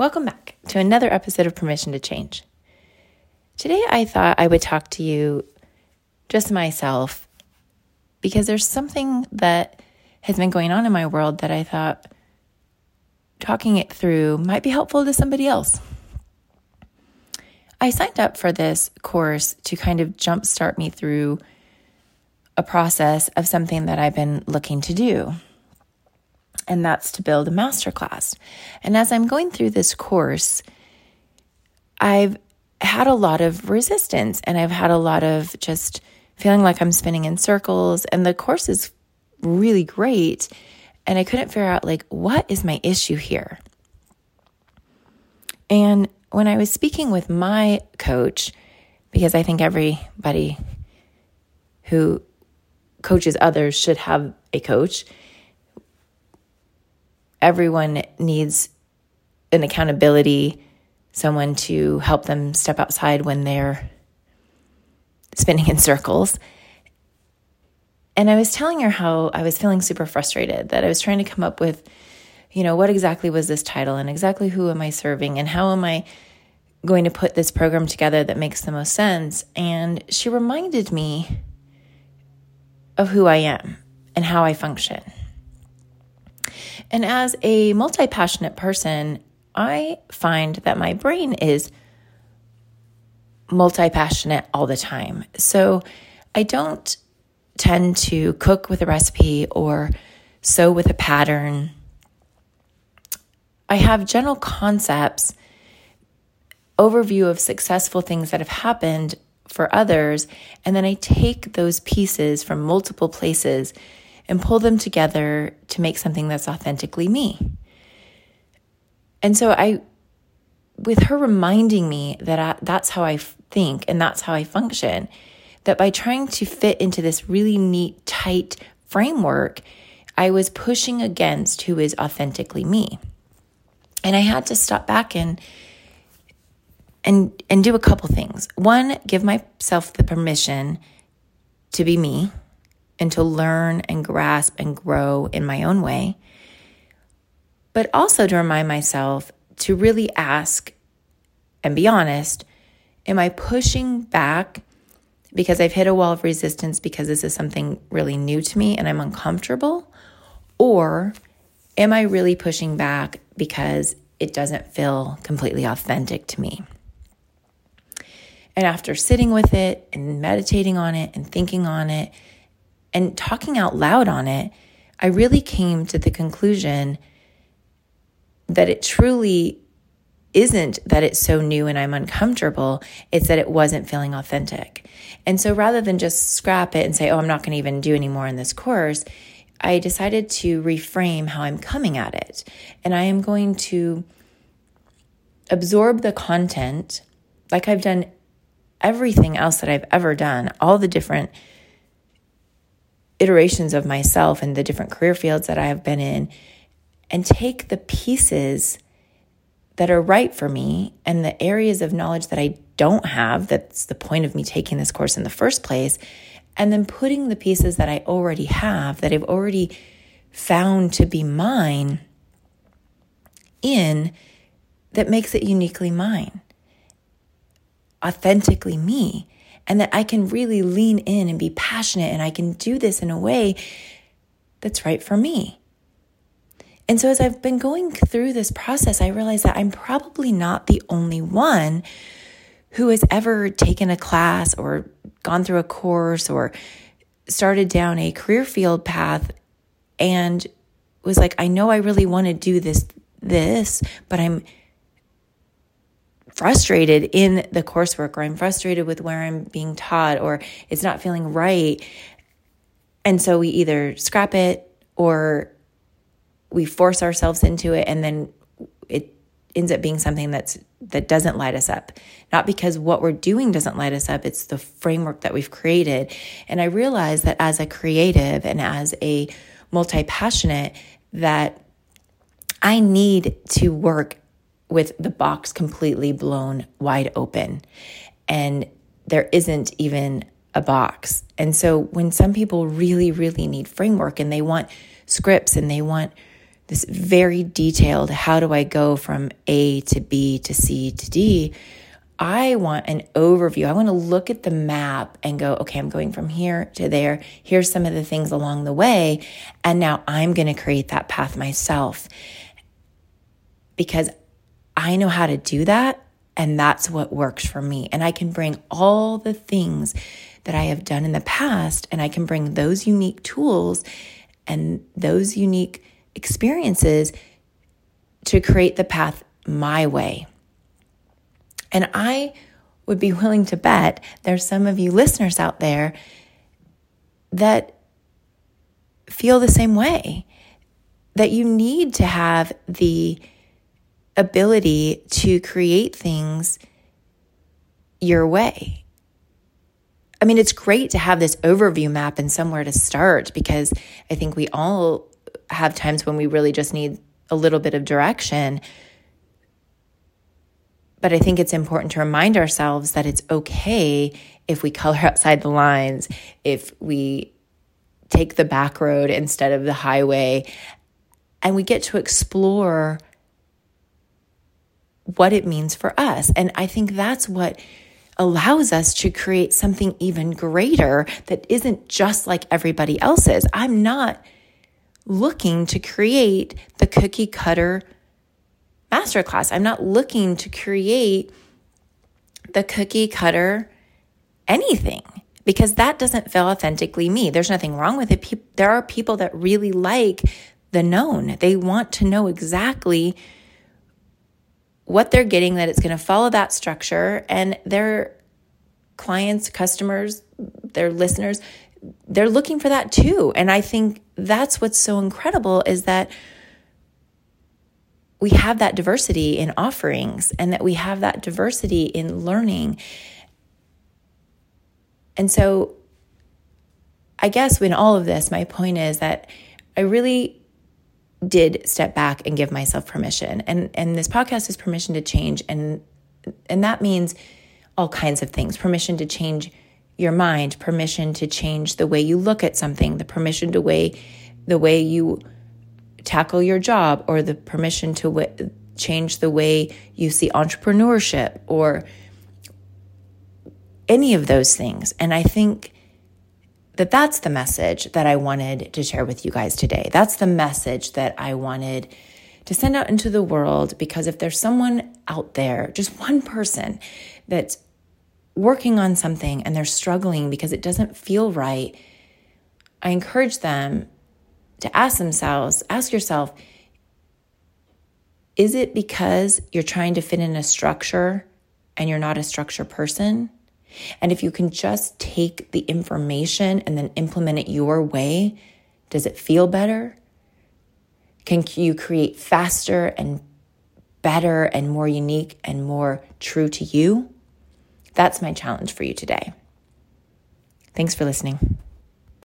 Welcome back to another episode of Permission to Change. Today, I thought I would talk to you just myself because there's something that has been going on in my world that I thought talking it through might be helpful to somebody else. I signed up for this course to kind of jumpstart me through a process of something that I've been looking to do. And that's to build a masterclass. And as I'm going through this course, I've had a lot of resistance and I've had a lot of just feeling like I'm spinning in circles. And the course is really great. And I couldn't figure out, like, what is my issue here? And when I was speaking with my coach, because I think everybody who coaches others should have a coach, everyone needs an accountability, someone to help them step outside when they're spinning in circles. And I was telling her how I was feeling super frustrated, that I was trying to come up with, you know, what exactly was this title and exactly who am I serving and how am I going to put this program together that makes the most sense. And she reminded me of who I am and how I function. And as a multi passionate person, I find that my brain is multi passionate all the time. So I don't tend to cook with a recipe or sew with a pattern. I have general concepts, overview of successful things that have happened for others, and then I take those pieces from multiple places and pull them together to make something that's authentically me. And so I with her reminding me that I, that's how I think and that's how I function, that by trying to fit into this really neat, tight framework, I was pushing against who is authentically me. And I had to stop back and and and do a couple things. One, give myself the permission to be me and to learn and grasp and grow in my own way. But also to remind myself to really ask and be honest am I pushing back because I've hit a wall of resistance because this is something really new to me and I'm uncomfortable? Or am I really pushing back because it doesn't feel completely authentic to me? And after sitting with it and meditating on it and thinking on it and talking out loud on it, I really came to the conclusion that it truly isn't that it's so new and I'm uncomfortable, it's that it wasn't feeling authentic. And so rather than just scrap it and say, oh, I'm not going to even do any more in this course, I decided to reframe how I'm coming at it. And I am going to absorb the content like I've done everything else that I've ever done, all the different iterations of myself and the different career fields that I have been in, and take the pieces that are right for me and the areas of knowledge that I don't have, that's the point of me taking this course in the first place, and then putting the pieces that I already have, that I've already found to be mine, in that makes it uniquely mine, authentically me and that I can really lean in and be passionate and I can do this in a way that's right for me. And so, as I've been going through this process, I realize that I'm probably not the only one who has ever taken a class or gone through a course or started down a career field path and was like, I know I really want to do this, this, but I'm frustrated in the coursework or I'm frustrated with where I'm being taught or it's not feeling right. And so we either scrap it or we force ourselves into it and then it ends up being something that's that doesn't light us up. Not because what we're doing doesn't light us up, it's the framework that we've created. And I realize that as a creative and as a multi-passionate that I need to work with the box completely blown wide open and there isn't even a box. And so when some people really, really need framework and they want scripts and they want this very detailed how do I go from A to B to C to D, I want an overview. I want to look at the map and go, okay, I'm going from here to there. Here's some of the things along the way. And now I'm going to create that path myself because I know how to do that. And that's what works for me. And I can bring all the things that I have done in the past and I can bring those unique tools and those unique experiences to create the path my way. And I would be willing to bet there's some of you listeners out there that feel the same way, that you need to have the ability to create things your way. I mean, it's great to have this overview map and somewhere to start because I think we all have times when we really just need a little bit of direction. But I think it's important to remind ourselves that it's okay if we color outside the lines, if we take the back road instead of the highway, and we get to explore what it means for us. And I think that's what allows us to create something even greater that isn't just like everybody else's. I'm not looking to create the cookie cutter masterclass. I'm not looking to create the cookie cutter anything because that doesn't feel authentically me. There's nothing wrong with it. There are people that really like the known, they want to know exactly what they're getting, that it's going to follow that structure, and their clients, customers, their listeners, they're looking for that too. And I think that's what's so incredible is that we have that diversity in offerings and that we have that diversity in learning. And so, I guess in all of this, my point is that I really did step back and give myself permission. And and this podcast is permission to change and and that means all kinds of things. Permission to change your mind, permission to change the way you look at something, the permission to way the way you tackle your job or the permission to w- change the way you see entrepreneurship or any of those things. And I think that that's the message that I wanted to share with you guys today. That's the message that I wanted to send out into the world because if there's someone out there, just one person that's working on something and they're struggling because it doesn't feel right, I encourage them to ask themselves, ask yourself, is it because you're trying to fit in a structure and you're not a structure person? And if you can just take the information and then implement it your way, does it feel better? Can you create faster and better and more unique and more true to you? That's my challenge for you today. Thanks for listening.